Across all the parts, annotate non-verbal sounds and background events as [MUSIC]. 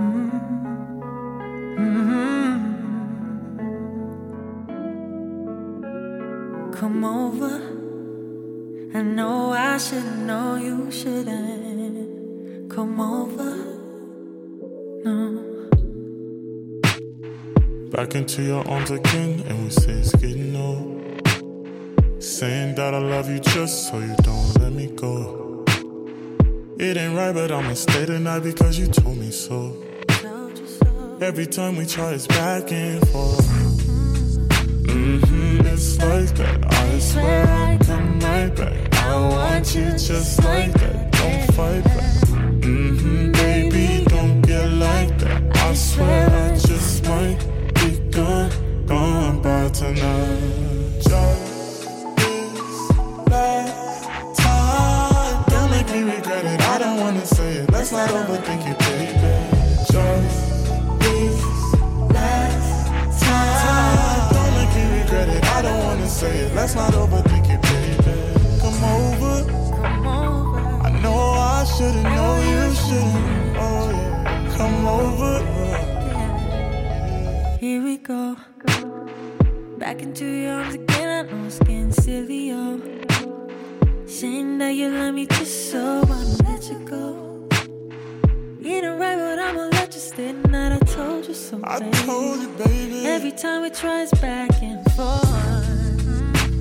Mm-hmm. Come over. I know I should know you shouldn't. Come over. No. Back into your arms again, and we say it's getting old. Saying that I love you just so you don't let me go. It ain't right, but I'ma stay tonight because you told me so. Every time we try, it's back and forth. Mm-hmm, it's like that. I swear I'd come right back. I want you just like that. Don't fight back. You so, I baby. told you, baby. Every time we try, it's back and forth.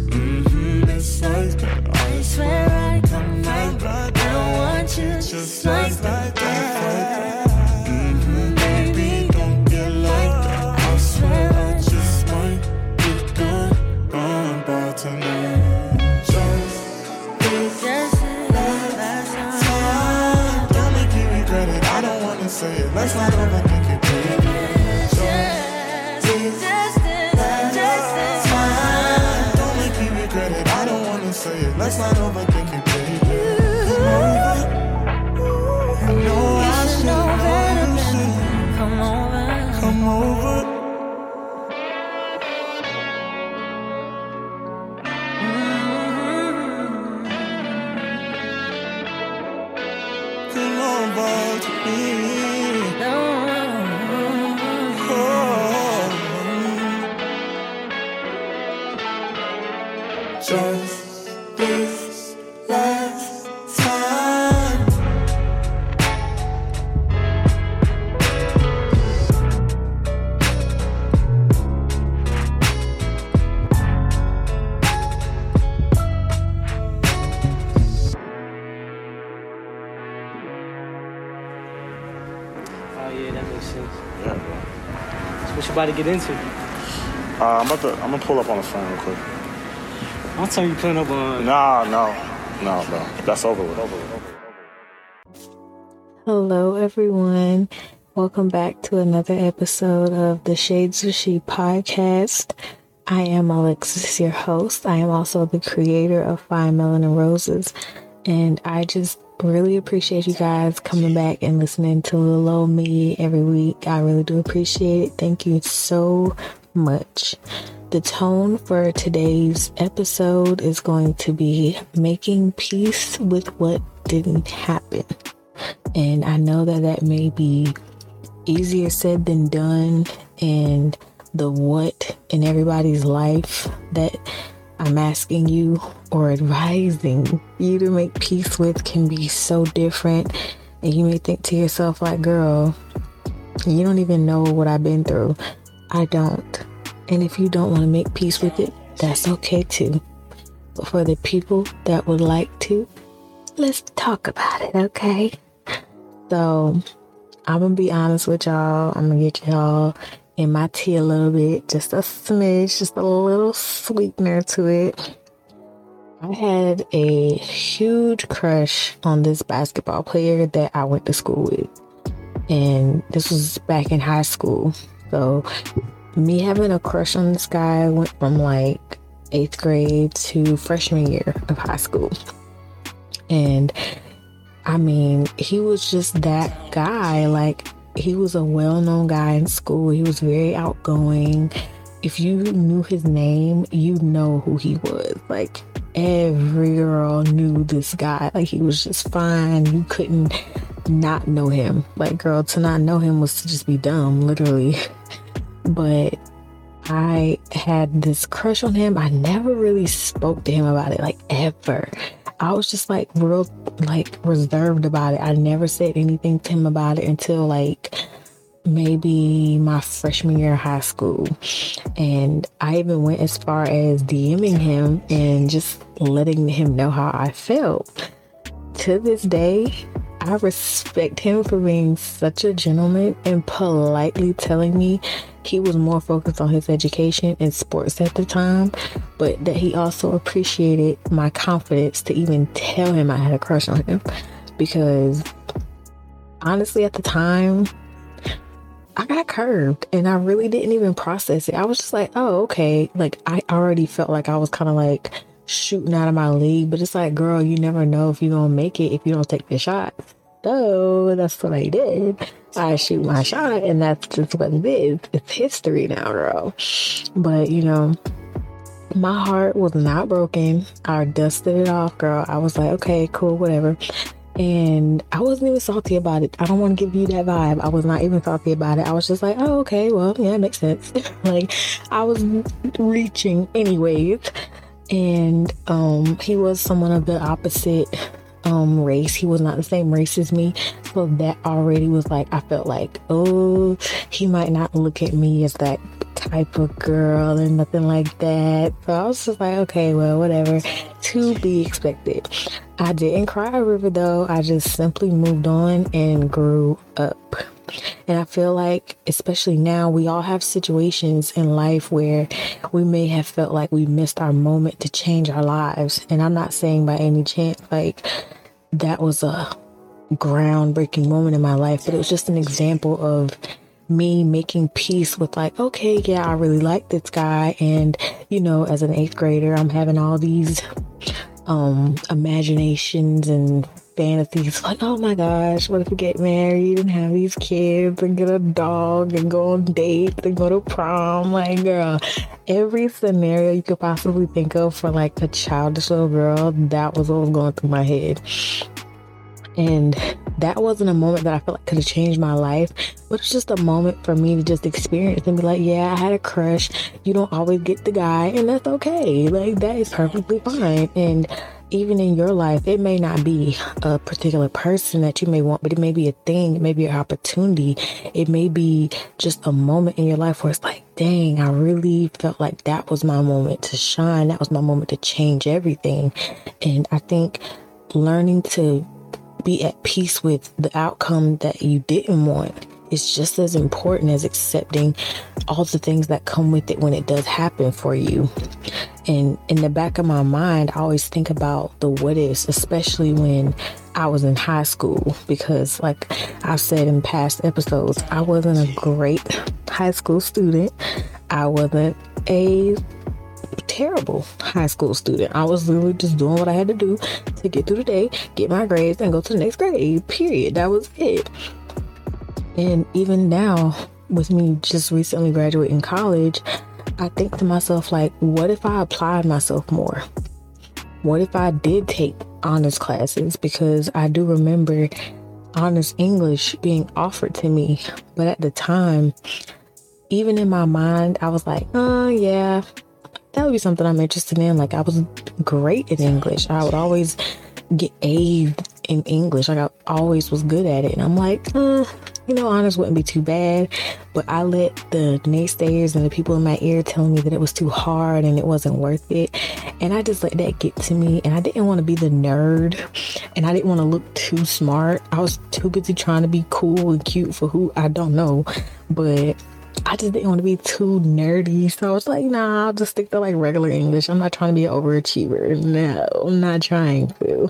Mm-hmm, it's like that. I swear I come right right back. I want you Just just like like that. that. Mm-hmm, baby, don't get like that. I swear I just might be gone by tonight. Just last time. Don't make me regret it. I don't wanna say it. Let's not overthink about to get into? Uh, I'm about to. I'm gonna pull up on the phone real quick. What time you putting up on? Nah, no, no, bro. That's over with. Over with. Hello, everyone. Welcome back to another episode of the Shades of She podcast. I am Alexis, your host. I am also the creator of Fine Melanin Roses, and I just really appreciate you guys coming back and listening to little old me every week. I really do appreciate it. Thank you so much. The tone for today's episode is going to be making peace with what didn't happen. And I know that that may be easier said than done. And the what in everybody's life that I'm asking you or advising you to make peace with can be so different. And you may think to yourself, like, girl, you don't even know what I've been through. I don't. And if you don't want to make peace with it, that's okay too. But for the people that would like to, let's talk about it, okay? So I'm gonna be honest with y'all. I'm gonna get y'all in my tea a little bit, just a smidge, just a little sweetener to it. I had a huge crush on this basketball player that I went to school with. And this was back in high school. So me having a crush on this guy went from like eighth grade to freshman year of high school. And I mean, he was just that guy. Like, he was a well known guy in school. He was very outgoing. If you knew his name, you know who he was. Like, every girl knew this guy. Like, he was just fine. You couldn't not know him. Like, girl, to not know him was to just be dumb, literally. [LAUGHS] but I had this crush on him. I never really spoke to him about it, like ever. I was just like real, like reserved about it. I never said anything to him about it until like maybe my freshman year of high school. And I even went as far as DMing him and just letting him know how I felt. To this day, I respect him for being such a gentleman and politely telling me he was more focused on his education and sports at the time, but that he also appreciated my confidence to even tell him I had a crush on him. Because honestly, at the time, I got curved and I really didn't even process it. I was just like, oh, okay. Like, I already felt like I was kind of like shooting out of my league, but it's like, girl, you never know if you're gonna make it if you don't take the shot. So that's what I did. I shoot my shot, and that's just what it is. It's history now, girl. But you know, my heart was not broken. I dusted it off, girl. I was like, okay, cool, whatever. And I wasn't even salty about it. I don't want to give you that vibe. I was not even salty about it. I was just like, oh, okay, well, yeah, it makes sense. [LAUGHS] like, I was reaching anyways. And um, he was someone of the opposite um race. He was not the same race as me. So that already was like I felt like, oh, he might not look at me as that type of girl and nothing like that. So I was just like, okay, well, whatever. To be expected. I didn't cry a river though. I just simply moved on and grew up. And I feel like, especially now, we all have situations in life where we may have felt like we missed our moment to change our lives. And I'm not saying by any chance, like, that was a groundbreaking moment in my life, but it was just an example of me making peace with like, okay, yeah, I really like this guy. And, you know, as an eighth grader, I'm having all these um imaginations and fantasies [LAUGHS] like, oh my gosh, what if we get married and have these kids and get a dog and go on dates and go to prom? Like, girl, every scenario you could possibly think of for like a childish little girl, that was what was going through my head. And that wasn't a moment that I felt like could have changed my life, but it's just a moment for me to just experience and be like, yeah, I had a crush. You don't always get the guy, and that's okay. Like, that is perfectly fine. And even in your life, it may not be a particular person that you may want, but it may be a thing, it may be an opportunity, it may be just a moment in your life where it's like, dang, I really felt like that was my moment to shine. That was my moment to change everything. And I think learning to be at peace with the outcome that you didn't want is just as important as accepting all the things that come with it when it does happen for you. And in the back of my mind, I always think about the what ifs, especially when I was in high school, because, like I've said in past episodes, I wasn't a great high school student. I wasn't a terrible high school student. I was literally just doing what I had to do to get through the day, get my grades, and go to the next grade. Period. That was it. And even now, with me just recently graduating college, I think to myself, like, what if I applied myself more? What if I did take honors classes? Because I do remember honors English being offered to me. But at the time, even in my mind, I was like, oh, yeah, that would be something I'm interested in. Like, I was great in English. I would always get A's in English. Like, I always was good at it. And I'm like, uh, you know, honors wouldn't be too bad. But I let the naysayers and the people in my ear telling me that it was too hard and it wasn't worth it. And I just let that get to me. And I didn't want to be the nerd and I didn't want to look too smart. I was too busy trying to be cool and cute for who I don't know. But I just didn't want to be too nerdy. So I was like, nah, I'll just stick to like regular English. I'm not trying to be an overachiever. No, I'm not trying to.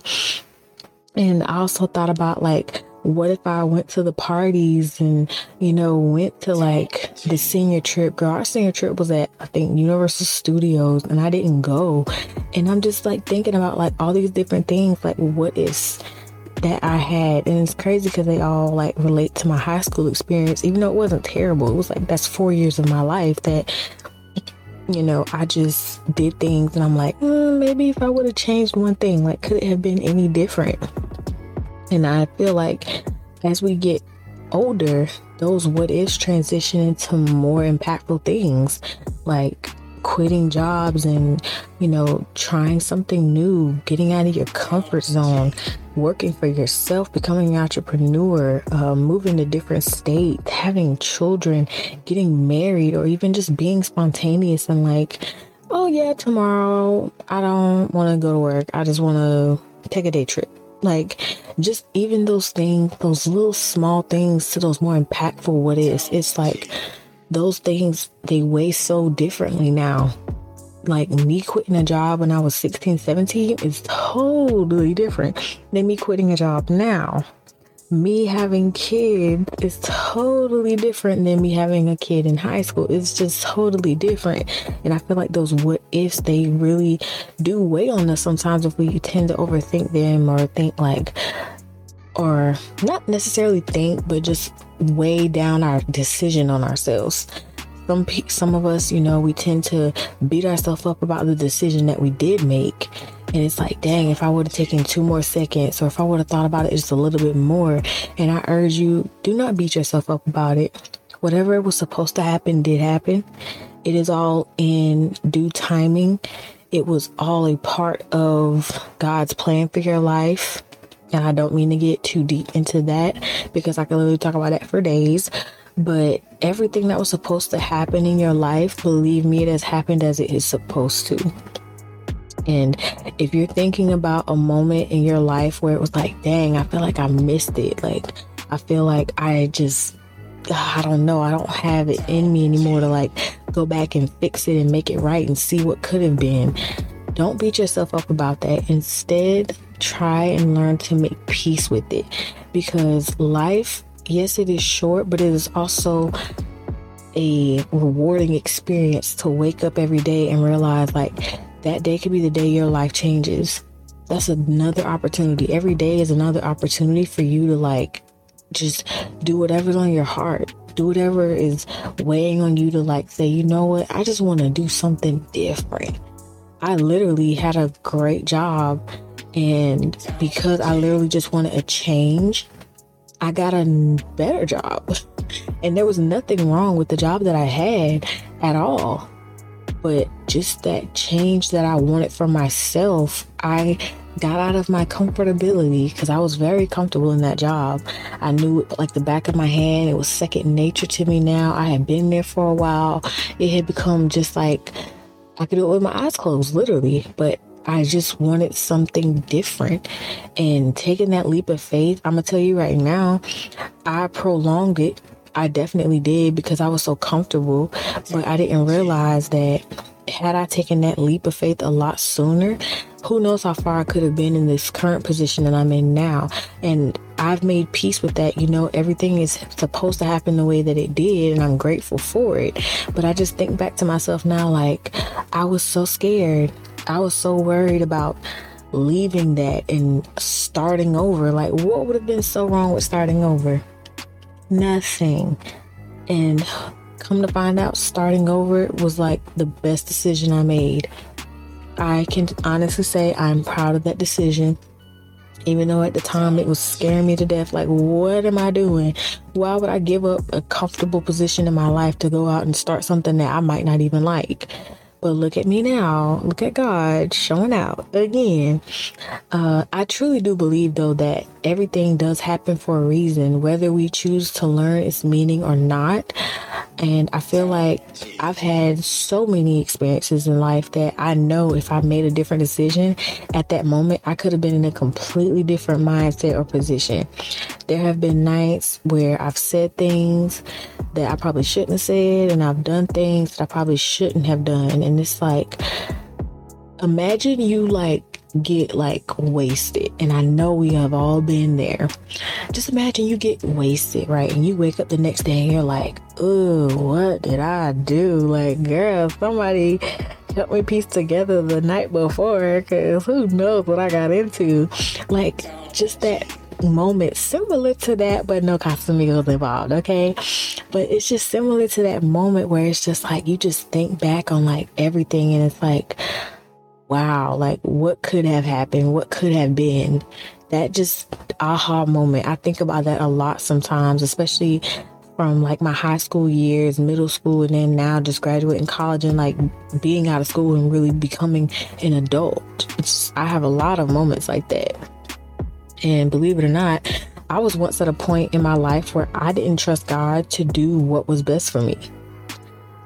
And I also thought about like, what if I went to the parties and, you know, went to like the senior trip? Girl, our senior trip was at, I think, Universal Studios and I didn't go. And I'm just like thinking about like all these different things. Like, what is that I had? And it's crazy because they all like relate to my high school experience, even though it wasn't terrible. It was like, that's four years of my life that you know, I just did things and I'm like, mm, maybe if I would have changed one thing, like, could it have been any different? And I feel like as we get older, those what ifs transition into more impactful things like quitting jobs and, you know, trying something new, getting out of your comfort zone, working for yourself, becoming an entrepreneur, uh, moving to different state, having children, getting married, or even just being spontaneous and like, oh yeah, tomorrow I don't want to go to work. I just want to take a day trip. Like, just even those things, those little small things to those more impactful what is, it's like those things, they weigh so differently now. Like me quitting a job when I was 16, 17 is totally different than me quitting a job now me having kids is totally different than me having a kid in high school. It's just totally different. And I feel like those what ifs, they really do weigh on us sometimes if we tend to overthink them or think like, or not necessarily think, but just weigh down our decision on ourselves. Some, some of us, you know, we tend to beat ourselves up about the decision that we did make and it's like, dang, if I would have taken two more seconds or if I would have thought about it just a little bit more. And I urge you, do not beat yourself up about it. Whatever was supposed to happen did happen. It is all in due timing. It was all a part of God's plan for your life. And I don't mean to get too deep into that because I can literally talk about that for days. But everything that was supposed to happen in your life, believe me, it has happened as it is supposed to. And if you're thinking about a moment in your life where it was like, dang, I feel like I missed it. Like, I feel like I just, I don't know, I don't have it in me anymore to like go back and fix it and make it right and see what could have been. Don't beat yourself up about that. Instead, try and learn to make peace with it because life, yes, it is short, but it is also a rewarding experience to wake up every day and realize like that day could be the day your life changes. That's another opportunity. Every day is another opportunity for you to like just do whatever's on your heart. Do whatever is weighing on you to like say, you know what, I just want to do something different. I literally had a great job, and because I literally just wanted a change, I got a better job. [LAUGHS] And there was nothing wrong with the job that I had at all but just that change that I wanted for myself, I got out of my comfortability because I was very comfortable in that job. I knew it like the back of my hand. It was second nature to me now. I had been there for a while. It had become just like I could do it with my eyes closed, literally. But I just wanted something different. And taking that leap of faith, I'm going to tell you right now, I prolonged it I definitely did because I was so comfortable, but I didn't realize that had I taken that leap of faith a lot sooner, who knows how far I could have been in this current position that I'm in now. And I've made peace with that. You know, everything is supposed to happen the way that it did, and I'm grateful for it. But I just think back to myself now, like, I was so scared. I was so worried about leaving that and starting over. Like, what would have been so wrong with starting over? nothing. And come to find out, starting over was like the best decision I made. I can honestly say I'm proud of that decision. Even though at the time it was scaring me to death, like, what am I doing? Why would I give up a comfortable position in my life to go out and start something that I might not even like? But look at me now. Look at God showing out again. Uh, I truly do believe, though, that everything does happen for a reason, whether we choose to learn its meaning or not. And I feel like I've had so many experiences in life that I know if I made a different decision at that moment, I could have been in a completely different mindset or position. There have been nights where I've said things that I probably shouldn't have said, and I've done things that I probably shouldn't have done. And it's like, imagine you like get like wasted. And I know we have all been there. Just imagine you get wasted, right? And you wake up the next day and you're like, oh, what did I do? Like, girl, somebody help me piece together the night before because who knows what I got into. Like, just that moment similar to that, but no Casamigos involved, okay? But it's just similar to that moment where it's just like you just think back on like everything and it's like, wow, like what could have happened? What could have been? that just aha moment. I think about that a lot sometimes, especially from like my high school years, middle school, and then now just graduating college and like being out of school and really becoming an adult. It's, I have a lot of moments like that. And believe it or not, I was once at a point in my life where I didn't trust God to do what was best for me.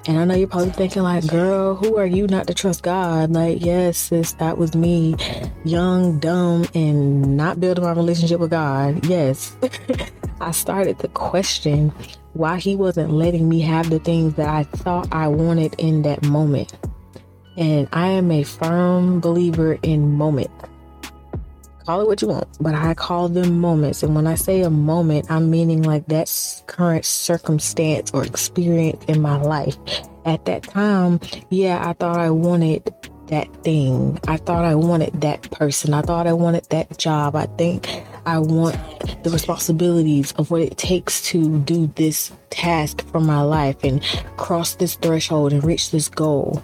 And I know you're probably thinking, like, girl, who are you not to trust God? Like, yes, sis, that was me, young, dumb, and not building my relationship with God. Yes. [LAUGHS] I started to question why he wasn't letting me have the things that I thought I wanted in that moment. And I am a firm believer in moment. Call it what you want, but I call them moments. And when I say a moment, I'm meaning like that current circumstance or experience in my life. At that time, yeah, I thought I wanted that thing. I thought I wanted that person. I thought I wanted that job. I think I want the responsibilities of what it takes to do this task for my life and cross this threshold and reach this goal.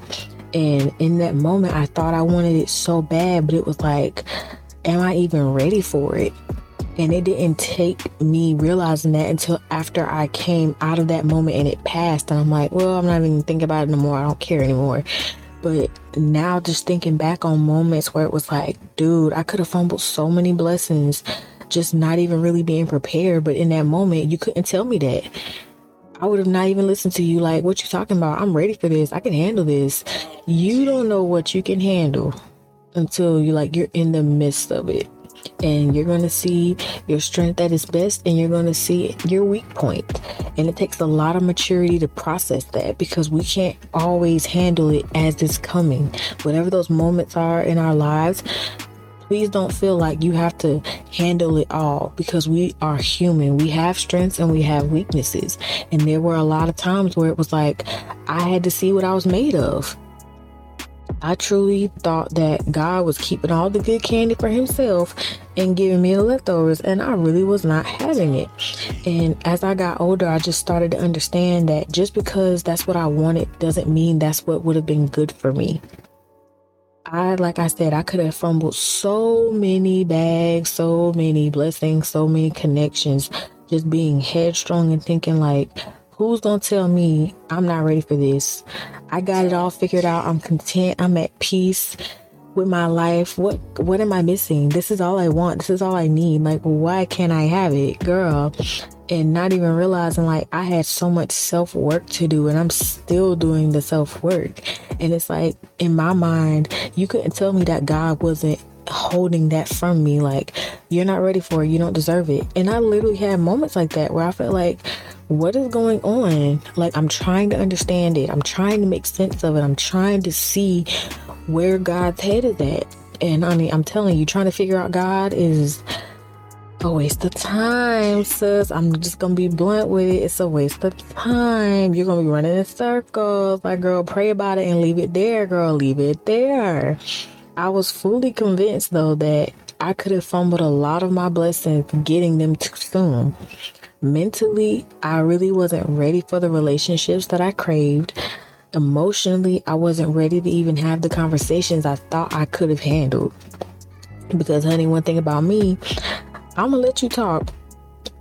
And in that moment, I thought I wanted it so bad, but it was like, am I even ready for it? And it didn't take me realizing that until after I came out of that moment and it passed. And I'm like, well, I'm not even thinking about it anymore. I don't care anymore. But now just thinking back on moments where it was like, dude, I could have fumbled so many blessings just not even really being prepared. But in that moment, you couldn't tell me that. I would have not even listened to you like, what you talking about? I'm ready for this. I can handle this. You don't know what you can handle until you like you're in the midst of it and you're going to see your strength at its best and you're going to see your weak point and it takes a lot of maturity to process that because we can't always handle it as it's coming whatever those moments are in our lives please don't feel like you have to handle it all because we are human. We have strengths and we have weaknesses. And there were a lot of times where it was like I had to see what I was made of. I truly thought that God was keeping all the good candy for himself and giving me the leftovers, and I really was not having it. And as I got older, I just started to understand that just because that's what I wanted doesn't mean that's what would have been good for me. I, like I said, I could have fumbled so many bags, so many blessings, so many connections, just being headstrong and thinking like, Who's gonna tell me I'm not ready for this? I got it all figured out. I'm content. I'm at peace with my life. What what am I missing? This is all I want. This is all I need. Like why can't I have it, girl? And not even realizing like I had so much self work to do and I'm still doing the self work. And it's like in my mind, you couldn't tell me that God wasn't holding that from me like you're not ready for it you don't deserve it and i literally had moments like that where i felt like what is going on? Like, I'm trying to understand it. I'm trying to make sense of it. I'm trying to see where God's head is at. And mean, I'm telling you, trying to figure out God is a waste of time, sis. I'm just gonna be blunt with it. It's a waste of time. You're gonna be running in circles. Like, girl, pray about it and leave it there, girl. Leave it there. I was fully convinced though that I could have fumbled a lot of my blessings getting them too soon mentally, I really wasn't ready for the relationships that I craved. Emotionally, I wasn't ready to even have the conversations I thought I could have handled. Because, honey, one thing about me, I'm gonna let you talk,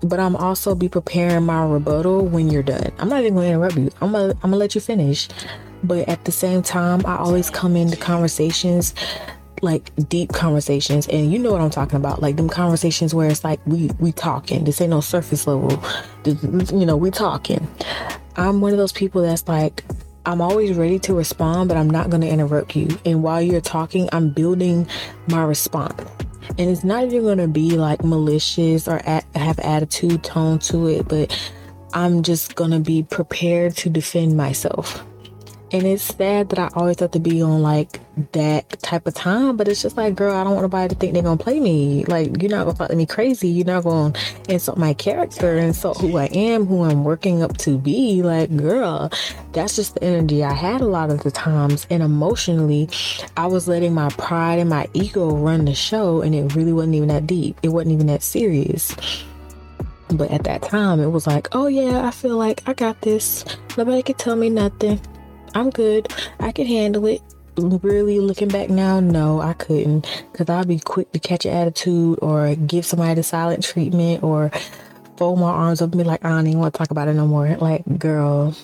but I'm also be preparing my rebuttal when you're done. I'm not even gonna interrupt you. I'm gonna I'm gonna let you finish. But at the same time, I always come into conversations like deep conversations and you know what I'm talking about like them conversations where it's like we we talking this ain't no surface level you know we talking. I'm one of those people that's like I'm always ready to respond but I'm not going to interrupt you. And while you're talking I'm building my response. And it's not even going to be like malicious or at, have attitude tone to it but I'm just going to be prepared to defend myself and it's sad that I always have to be on like that type of time, but it's just like, girl, I don't want nobody to think they're gonna play me. Like, you're not gonna to me crazy. You're not gonna insult my character, insult who I am, who I'm working up to be. Like, girl, that's just the energy I had a lot of the times. And emotionally, I was letting my pride and my ego run the show, and it really wasn't even that deep. It wasn't even that serious. But at that time, it was like, oh yeah, I feel like I got this. Nobody can tell me nothing. I'm good. I can handle it. really looking back now, no, I couldn't. Because I'd be quick to catch an attitude or give somebody the silent treatment or fold my arms up and be like, I don't even want to talk about it no more. Like, girl,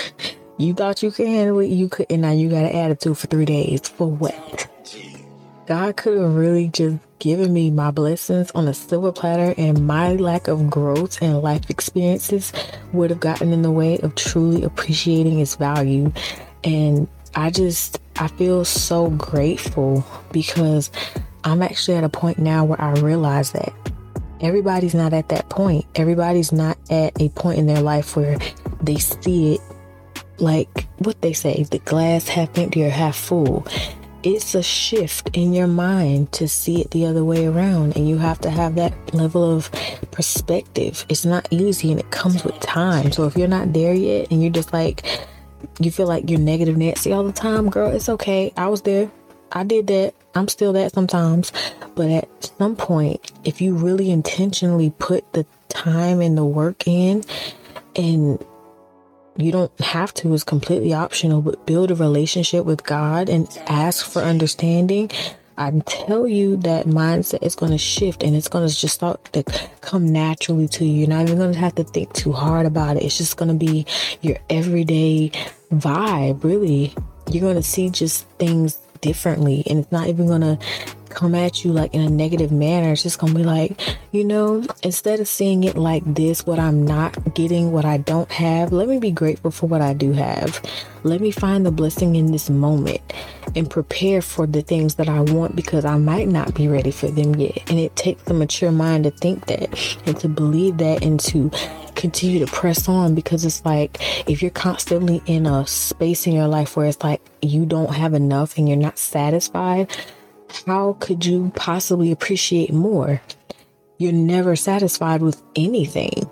[LAUGHS] you thought you could handle it, you couldn't. Now you got an attitude for three days. For what? God could have really just given me my blessings on a silver platter, and my lack of growth and life experiences would have gotten in the way of truly appreciating its value. And I just, I feel so grateful because I'm actually at a point now where I realize that everybody's not at that point. Everybody's not at a point in their life where they see it like what they say the glass half empty or half full it's a shift in your mind to see it the other way around and you have to have that level of perspective. It's not easy and it comes with time. So if you're not there yet and you're just like you feel like you're negative nancy all the time girl it's okay. I was there. I did that. I'm still that sometimes. But at some point if you really intentionally put the time and the work in and you don't have to, it's completely optional, but build a relationship with God and ask for understanding. I tell you that mindset is going to shift and it's going to just start to come naturally to you. You're not even going to have to think too hard about it. It's just going to be your everyday vibe, really. You're going to see just things differently and it's not even going to come at you like in a negative manner. It's just gonna be like, you know, instead of seeing it like this, what I'm not getting, what I don't have, let me be grateful for what I do have. Let me find the blessing in this moment and prepare for the things that I want because I might not be ready for them yet. And it takes a mature mind to think that and to believe that and to continue to press on because it's like if you're constantly in a space in your life where it's like you don't have enough and you're not satisfied how could you possibly appreciate more? You're never satisfied with anything.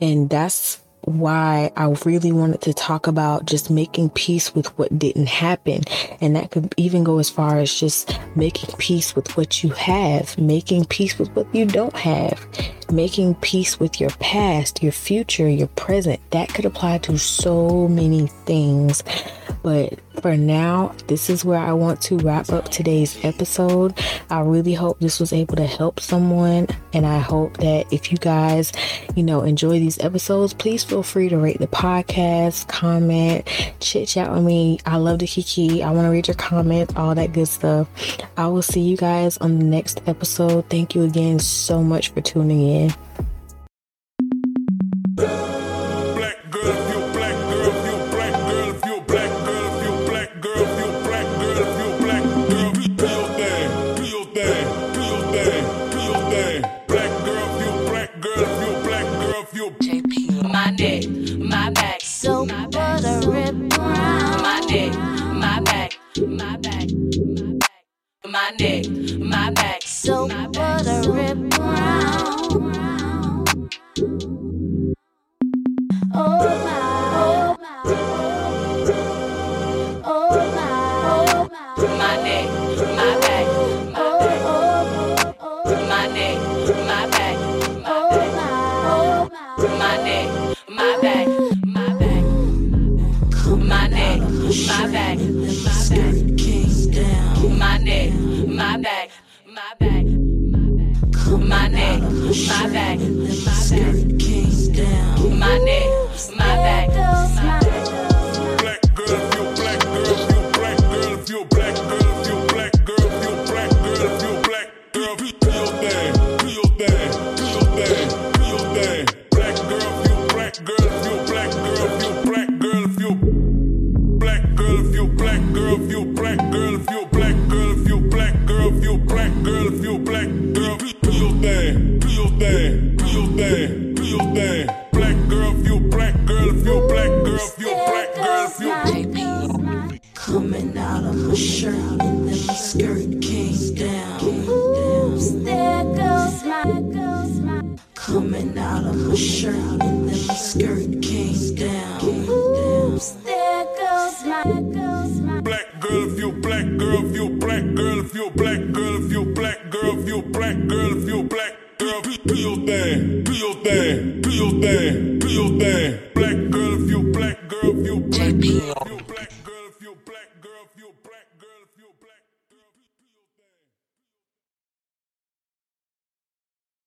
And that's why I really wanted to talk about just making peace with what didn't happen. And that could even go as far as just making peace with what you have, making peace with what you don't have, making peace with your past, your future, your present. That could apply to so many things. But for now, this is where I want to wrap up today's episode. I really hope this was able to help someone. And I hope that if you guys, you know, enjoy these episodes, please feel free to rate the podcast, comment, chit chat with me. I love the kiki. I want to read your comments, all that good stuff. I will see you guys on the next episode. Thank you again so much for tuning in.